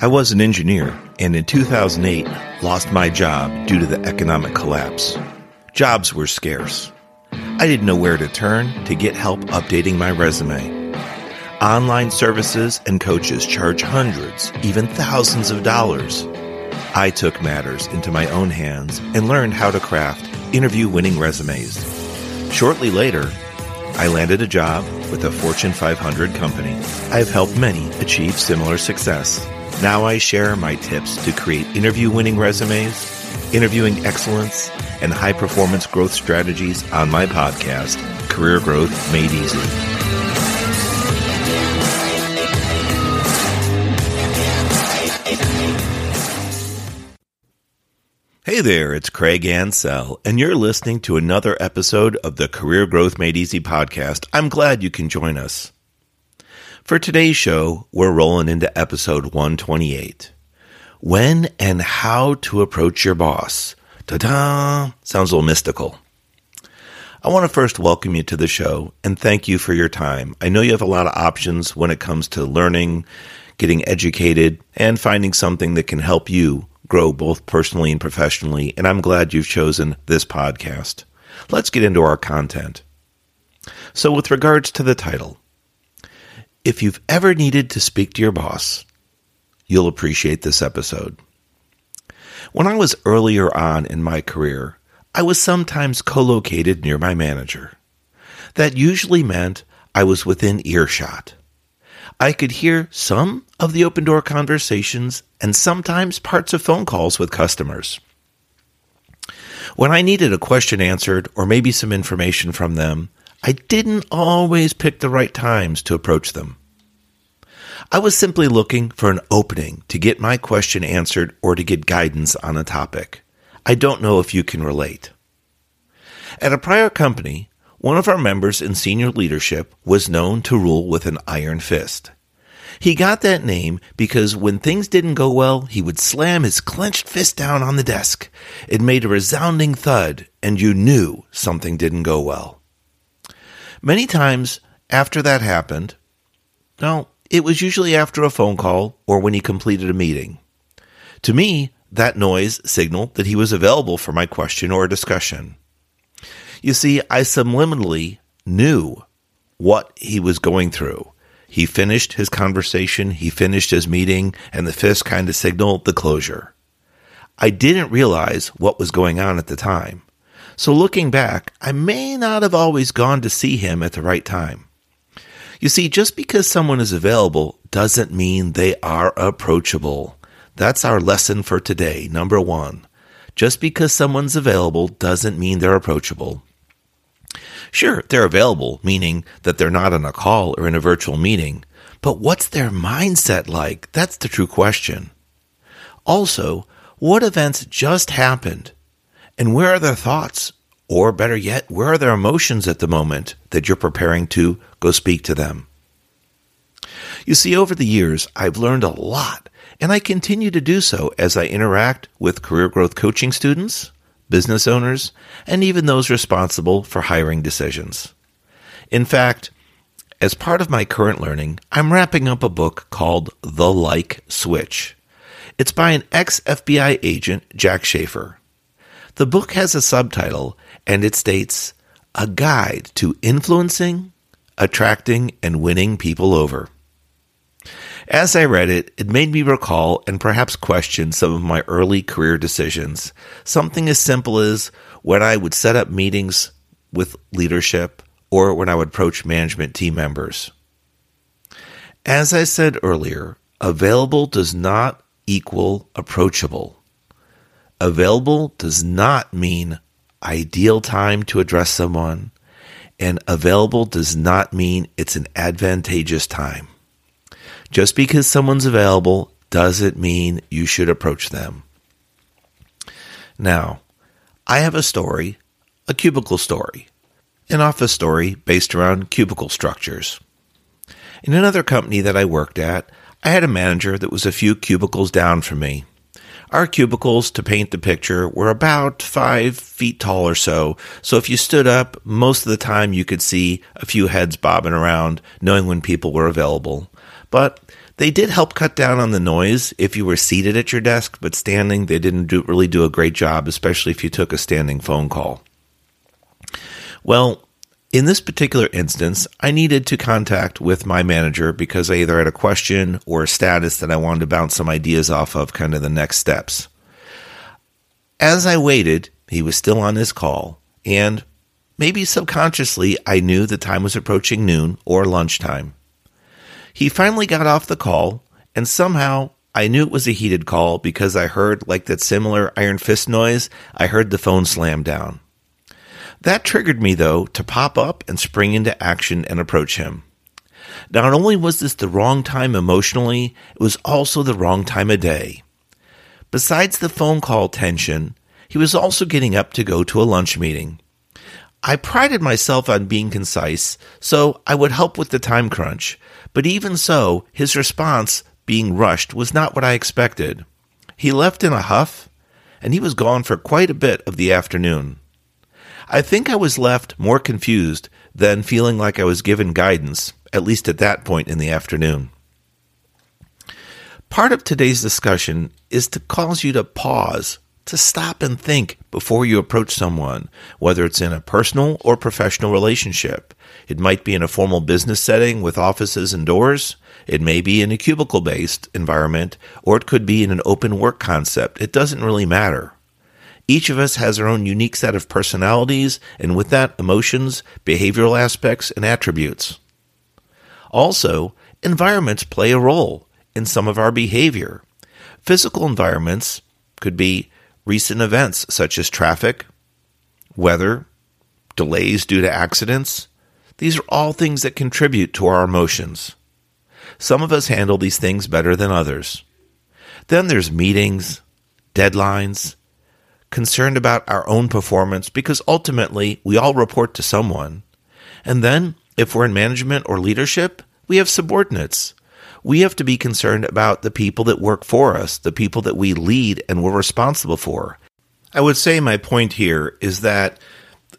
I was an engineer and in 2008 lost my job due to the economic collapse. Jobs were scarce. I didn't know where to turn to get help updating my resume. Online services and coaches charge hundreds, even thousands of dollars. I took matters into my own hands and learned how to craft interview winning resumes. Shortly later, I landed a job with a Fortune 500 company. I have helped many achieve similar success. Now I share my tips to create interview winning resumes, interviewing excellence, and high performance growth strategies on my podcast, Career Growth Made Easy. Hey there, it's Craig Ancel, and you're listening to another episode of the Career Growth Made Easy podcast. I'm glad you can join us. For today's show, we're rolling into episode 128. When and how to approach your boss. Ta-da! Sounds a little mystical. I want to first welcome you to the show and thank you for your time. I know you have a lot of options when it comes to learning, getting educated, and finding something that can help you grow both personally and professionally, and I'm glad you've chosen this podcast. Let's get into our content. So, with regards to the title, if you've ever needed to speak to your boss, you'll appreciate this episode. When I was earlier on in my career, I was sometimes co located near my manager. That usually meant I was within earshot. I could hear some of the open door conversations and sometimes parts of phone calls with customers. When I needed a question answered or maybe some information from them, I didn't always pick the right times to approach them. I was simply looking for an opening to get my question answered or to get guidance on a topic. I don't know if you can relate. At a prior company, one of our members in senior leadership was known to rule with an iron fist. He got that name because when things didn't go well, he would slam his clenched fist down on the desk. It made a resounding thud, and you knew something didn't go well. Many times after that happened, no, it was usually after a phone call or when he completed a meeting. To me, that noise signaled that he was available for my question or discussion. You see, I subliminally knew what he was going through. He finished his conversation, he finished his meeting, and the fist kind of signaled the closure. I didn't realize what was going on at the time. So looking back, I may not have always gone to see him at the right time. You see, just because someone is available doesn't mean they are approachable. That's our lesson for today, number one. Just because someone's available doesn't mean they're approachable. Sure, they're available, meaning that they're not on a call or in a virtual meeting, but what's their mindset like? That's the true question. Also, what events just happened? And where are their thoughts? Or better yet, where are their emotions at the moment that you're preparing to go speak to them? You see, over the years, I've learned a lot, and I continue to do so as I interact with career growth coaching students, business owners, and even those responsible for hiring decisions. In fact, as part of my current learning, I'm wrapping up a book called The Like Switch. It's by an ex FBI agent, Jack Schafer. The book has a subtitle, and it states A Guide to Influencing, Attracting, and Winning People Over. As I read it, it made me recall and perhaps question some of my early career decisions. Something as simple as when I would set up meetings with leadership or when I would approach management team members. As I said earlier, available does not equal approachable. Available does not mean ideal time to address someone, and available does not mean it's an advantageous time. Just because someone's available doesn't mean you should approach them. Now, I have a story, a cubicle story, an office story based around cubicle structures. In another company that I worked at, I had a manager that was a few cubicles down from me. Our cubicles, to paint the picture, were about five feet tall or so, so if you stood up, most of the time you could see a few heads bobbing around, knowing when people were available. But They did help cut down on the noise if you were seated at your desk, but standing, they didn't do, really do a great job, especially if you took a standing phone call. Well, in this particular instance, I needed to contact with my manager because I either had a question or a status that I wanted to bounce some ideas off of, kind of the next steps. As I waited, he was still on his call, and maybe subconsciously, I knew the time was approaching noon or lunchtime. He finally got off the call, and somehow I knew it was a heated call because I heard, like that similar iron fist noise, I heard the phone slam down. That triggered me, though, to pop up and spring into action and approach him. Not only was this the wrong time emotionally, it was also the wrong time of day. Besides the phone call tension, he was also getting up to go to a lunch meeting. I prided myself on being concise, so I would help with the time crunch, but even so, his response, being rushed, was not what I expected. He left in a huff, and he was gone for quite a bit of the afternoon. I think I was left more confused than feeling like I was given guidance, at least at that point in the afternoon. Part of today's discussion is to cause you to pause, to stop and think before you approach someone, whether it's in a personal or professional relationship. It might be in a formal business setting with offices and doors. It may be in a cubicle based environment, or it could be in an open work concept. It doesn't really matter. Each of us has our own unique set of personalities, and with that, emotions, behavioral aspects, and attributes. Also, environments play a role in some of our behavior. Physical environments could be recent events such as traffic, weather, delays due to accidents. These are all things that contribute to our emotions. Some of us handle these things better than others. Then there's meetings, deadlines, concerned about our own performance because ultimately we all report to someone. And then, if we're in management or leadership, we have subordinates. We have to be concerned about the people that work for us, the people that we lead and we're responsible for. I would say my point here is that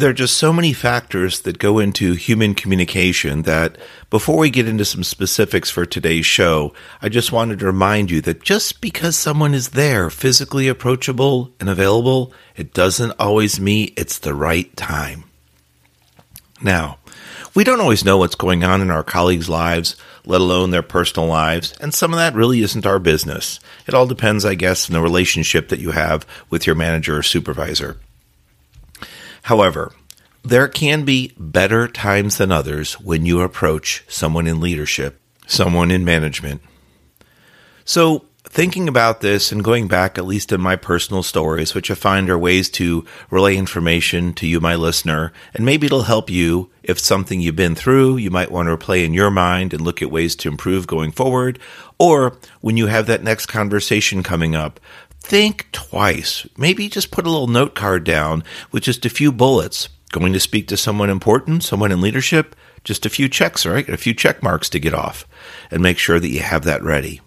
there are just so many factors that go into human communication that before we get into some specifics for today's show, I just wanted to remind you that just because someone is there, physically approachable and available, it doesn't always mean it's the right time. Now, we don't always know what's going on in our colleagues' lives, let alone their personal lives, and some of that really isn't our business. It all depends, I guess, on the relationship that you have with your manager or supervisor. However, there can be better times than others when you approach someone in leadership, someone in management. So, thinking about this and going back, at least in my personal stories, which I find are ways to relay information to you, my listener, and maybe it'll help you if something you've been through, you might want to replay in your mind and look at ways to improve going forward. Or when you have that next conversation coming up, think twice. Maybe just put a little note card down with just a few bullets. Going to speak to someone important, someone in leadership, just a few checks, right? A few check marks to get off and make sure that you have that ready.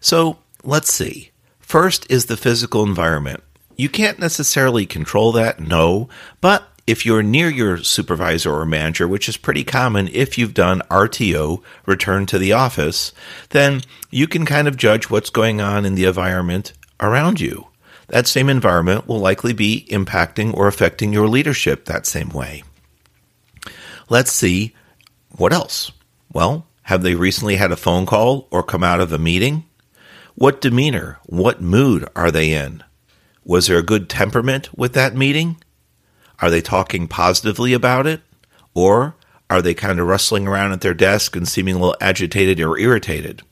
So let's see. First is the physical environment. You can't necessarily control that, no, but if you're near your supervisor or manager, which is pretty common if you've done RTO, return to the office, then you can kind of judge what's going on in the environment around you. That same environment will likely be impacting or affecting your leadership that same way. Let's see what else. Well, have they recently had a phone call or come out of a meeting? What demeanor, what mood are they in? Was there a good temperament with that meeting? Are they talking positively about it? Or are they kind of rustling around at their desk and seeming a little agitated or irritated?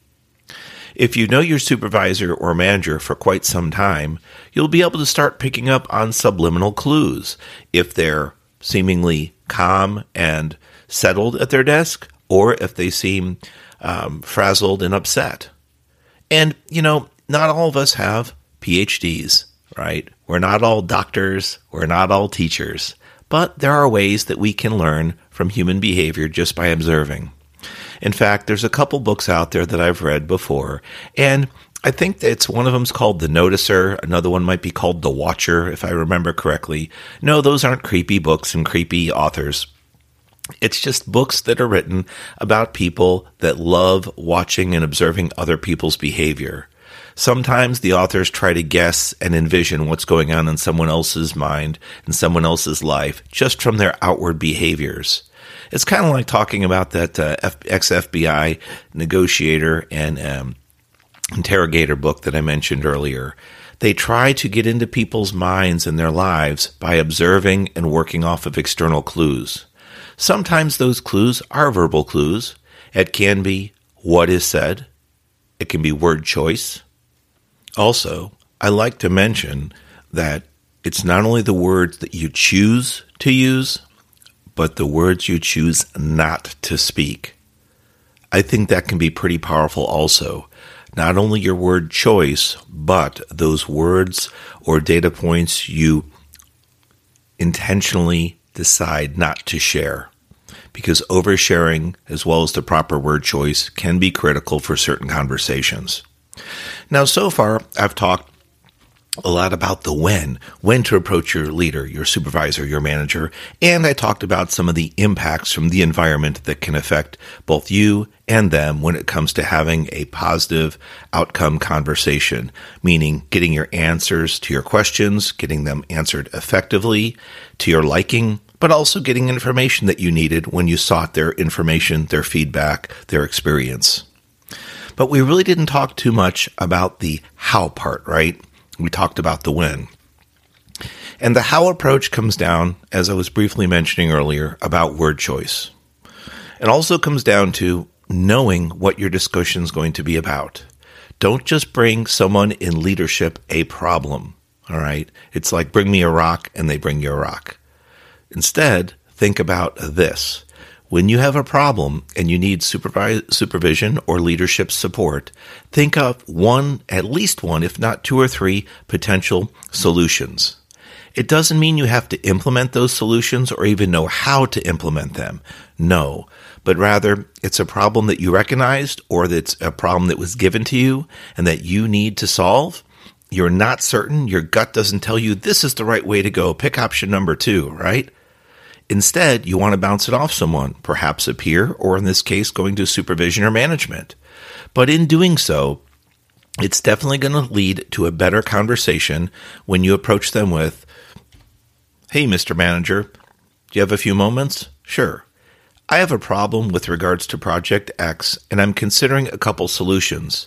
If you know your supervisor or manager for quite some time, you'll be able to start picking up on subliminal clues if they're seemingly calm and settled at their desk or if they seem um, frazzled and upset. And, you know, not all of us have PhDs, right? We're not all doctors, we're not all teachers, but there are ways that we can learn from human behavior just by observing. In fact, there's a couple books out there that I've read before, and I think it's one of them's called The Noticer. Another one might be called The Watcher, if I remember correctly. No, those aren't creepy books and creepy authors. It's just books that are written about people that love watching and observing other people's behavior. Sometimes the authors try to guess and envision what's going on in someone else's mind and someone else's life just from their outward behaviors. It's kind of like talking about that uh, ex FBI negotiator and um, interrogator book that I mentioned earlier. They try to get into people's minds and their lives by observing and working off of external clues. Sometimes those clues are verbal clues. It can be what is said. It can be word choice. Also, I like to mention that it's not only the words that you choose to use, but the words you choose not to speak. I think that can be pretty powerful also. Not only your word choice, but those words or data points you intentionally decide not to share. Because oversharing, as well as the proper word choice, can be critical for certain conversations. Now, so far, I've talked a lot about the when, when to approach your leader, your supervisor, your manager, and I talked about some of the impacts from the environment that can affect both you and them when it comes to having a positive outcome conversation, meaning getting your answers to your questions, getting them answered effectively to your liking, but also getting information that you needed when you sought their information, their feedback, their experience. But we really didn't talk too much about the how part, right? We talked about the when. And the how approach comes down, as I was briefly mentioning earlier, about word choice. It also comes down to knowing what your discussion is going to be about. Don't just bring someone in leadership a problem. All right. It's like bring me a rock and they bring you a rock. Instead, think about this. When you have a problem and you need supervision or leadership support, think of one, at least one, if not two or three potential solutions. It doesn't mean you have to implement those solutions or even know how to implement them. No, but rather it's a problem that you recognized or that's a problem that was given to you and that you need to solve. You're not certain. Your gut doesn't tell you this is the right way to go. Pick option number two, right? Instead, you want to bounce it off someone, perhaps a peer, or in this case, going to supervision or management. But in doing so, it's definitely going to lead to a better conversation when you approach them with, Hey, Mr. Manager, do you have a few moments? Sure. I have a problem with regards to Project X, and I'm considering a couple solutions.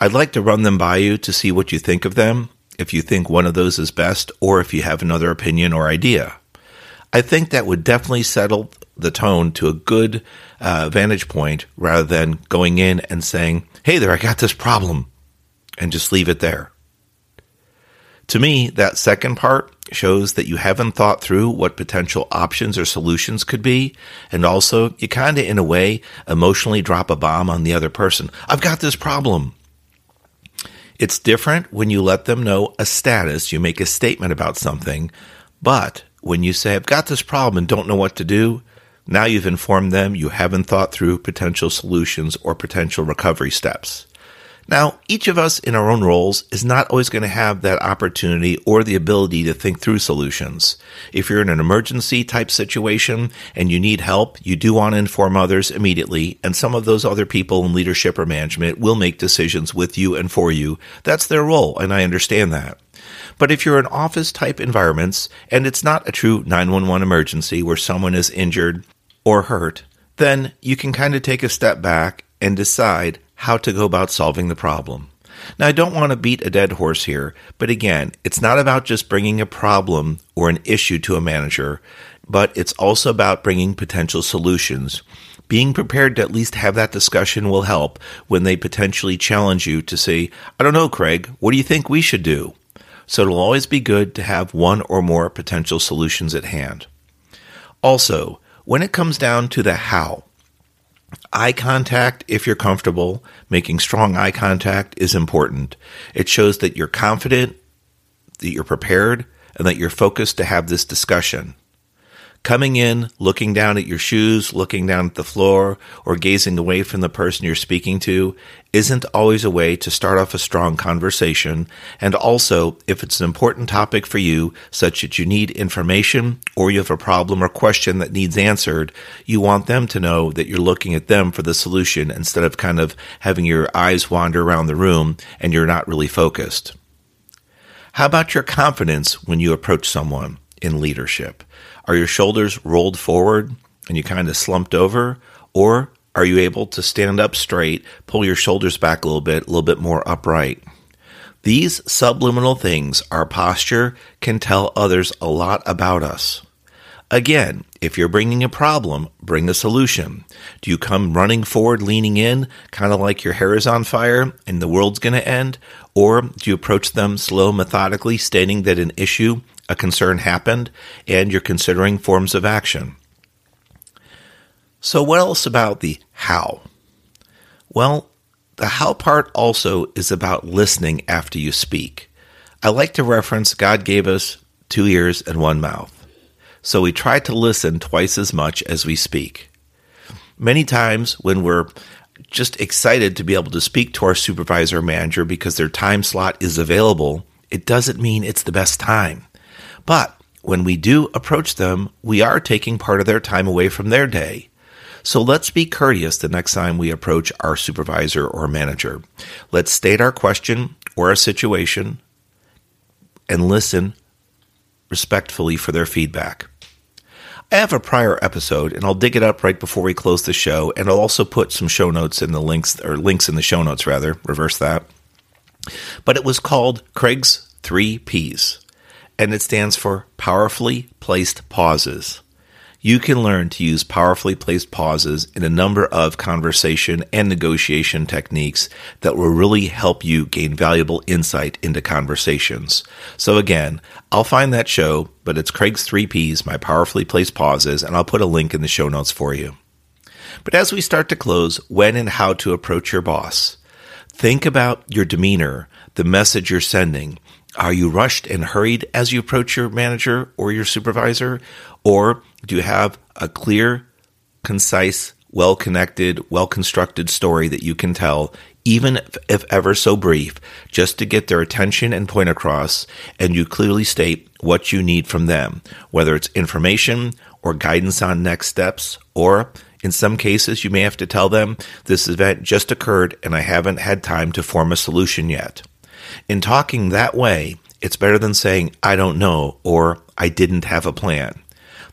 I'd like to run them by you to see what you think of them, if you think one of those is best, or if you have another opinion or idea. I think that would definitely settle the tone to a good uh, vantage point rather than going in and saying, hey there, I got this problem, and just leave it there. To me, that second part shows that you haven't thought through what potential options or solutions could be. And also, you kind of, in a way, emotionally drop a bomb on the other person. I've got this problem. It's different when you let them know a status, you make a statement about something, but when you say, I've got this problem and don't know what to do, now you've informed them you haven't thought through potential solutions or potential recovery steps. Now, each of us in our own roles is not always going to have that opportunity or the ability to think through solutions. If you're in an emergency type situation and you need help, you do want to inform others immediately, and some of those other people in leadership or management will make decisions with you and for you. That's their role, and I understand that. But if you're in office type environments and it's not a true 911 emergency where someone is injured or hurt, then you can kind of take a step back and decide how to go about solving the problem. Now, I don't want to beat a dead horse here, but again, it's not about just bringing a problem or an issue to a manager, but it's also about bringing potential solutions. Being prepared to at least have that discussion will help when they potentially challenge you to say, I don't know, Craig, what do you think we should do? So it'll always be good to have one or more potential solutions at hand. Also, when it comes down to the how, eye contact, if you're comfortable, making strong eye contact is important. It shows that you're confident, that you're prepared, and that you're focused to have this discussion. Coming in, looking down at your shoes, looking down at the floor, or gazing away from the person you're speaking to isn't always a way to start off a strong conversation. And also, if it's an important topic for you, such that you need information or you have a problem or question that needs answered, you want them to know that you're looking at them for the solution instead of kind of having your eyes wander around the room and you're not really focused. How about your confidence when you approach someone in leadership? Are your shoulders rolled forward and you kind of slumped over? Or are you able to stand up straight, pull your shoulders back a little bit, a little bit more upright? These subliminal things, our posture, can tell others a lot about us. Again, if you're bringing a problem, bring a solution. Do you come running forward, leaning in, kind of like your hair is on fire and the world's going to end? Or do you approach them slow, methodically, stating that an issue, a concern happened, and you're considering forms of action? So, what else about the how? Well, the how part also is about listening after you speak. I like to reference God gave us two ears and one mouth so we try to listen twice as much as we speak. Many times when we're just excited to be able to speak to our supervisor or manager because their time slot is available, it doesn't mean it's the best time. But when we do approach them, we are taking part of their time away from their day. So let's be courteous the next time we approach our supervisor or manager. Let's state our question or our situation and listen respectfully for their feedback. I have a prior episode, and I'll dig it up right before we close the show, and I'll also put some show notes in the links, or links in the show notes, rather, reverse that. But it was called Craig's Three P's, and it stands for Powerfully Placed Pauses you can learn to use powerfully placed pauses in a number of conversation and negotiation techniques that will really help you gain valuable insight into conversations. So again, I'll find that show, but it's Craig's 3 Ps, my powerfully placed pauses, and I'll put a link in the show notes for you. But as we start to close, when and how to approach your boss, think about your demeanor, the message you're sending, are you rushed and hurried as you approach your manager or your supervisor? Or do you have a clear, concise, well connected, well constructed story that you can tell, even if, if, ever so brief, just to get their attention and point across, and you clearly state what you need from them, whether it's information or guidance on next steps, or in some cases, you may have to tell them this event just occurred and I haven't had time to form a solution yet. In talking that way, it's better than saying, I don't know, or I didn't have a plan.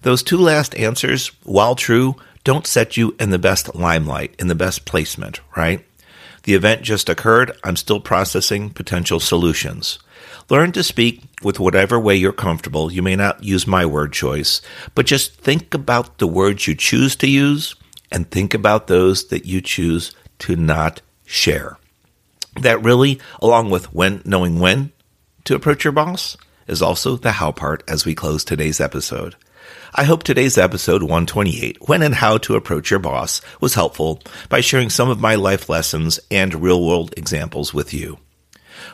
Those two last answers, while true, don't set you in the best limelight, in the best placement, right? The event just occurred. I'm still processing potential solutions. Learn to speak with whatever way you're comfortable. You may not use my word choice, but just think about the words you choose to use and think about those that you choose to not share that really, along with when knowing when to approach your boss, is also the how part as we close today's episode. I hope today's episode 128, When and How to Approach Your Boss, was helpful by sharing some of my life lessons and real world examples with you.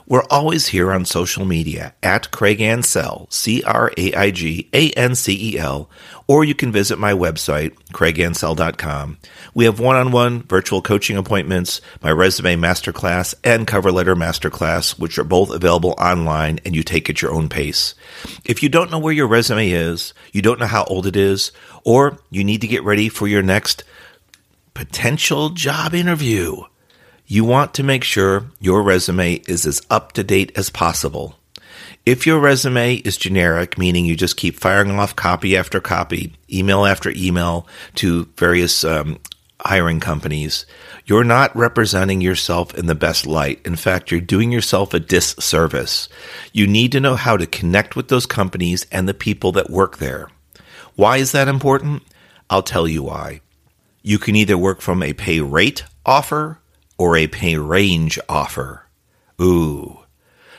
We're always here on social media at Craig Ancel, C R A I G A N C E L, or you can visit my website, craigancel.com. We have one on one virtual coaching appointments, my resume masterclass, and cover letter masterclass, which are both available online and you take at your own pace. If you don't know where your resume is, you don't know how old it is, or you need to get ready for your next potential job interview, you want to make sure your resume is as up to date as possible. If your resume is generic, meaning you just keep firing off copy after copy, email after email to various um, hiring companies, you're not representing yourself in the best light. In fact, you're doing yourself a disservice. You need to know how to connect with those companies and the people that work there. Why is that important? I'll tell you why. You can either work from a pay rate offer or a pay range offer. Ooh.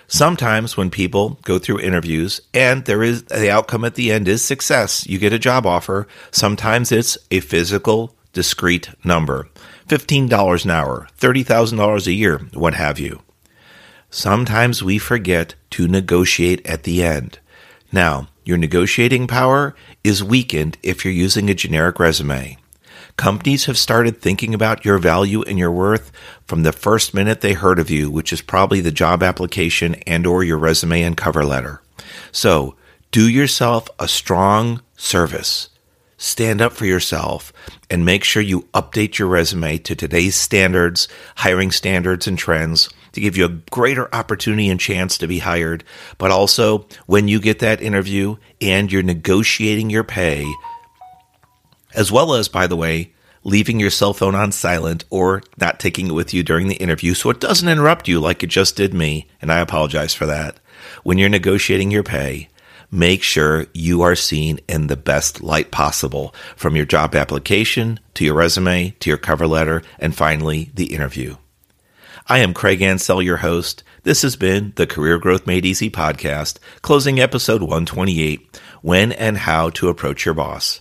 Sometimes when people go through interviews and there is the outcome at the end is success, you get a job offer. Sometimes it's a physical, discrete number. $15 an hour, $30,000 a year, what have you. Sometimes we forget to negotiate at the end. Now, Your negotiating power is weakened if you're using a generic resume. Companies have started thinking about your value and your worth from the first minute they heard of you, which is probably the job application and or your resume and cover letter. So, do yourself a strong service. Stand up for yourself and make sure you update your resume to today's standards, hiring standards and trends to give you a greater opportunity and chance to be hired. But also, when you get that interview and you're negotiating your pay, as well as, by the way, leaving your cell phone on silent or not taking it with you during the interview so it doesn't interrupt you like it just did me. And I apologize for that. When you're negotiating your pay, make sure you are seen in the best light possible from your job application to your resume to your cover letter and finally the interview. I am Craig Ancel, your host. This has been the Career Growth Made Easy podcast, closing episode 128 When and How to Approach Your Boss.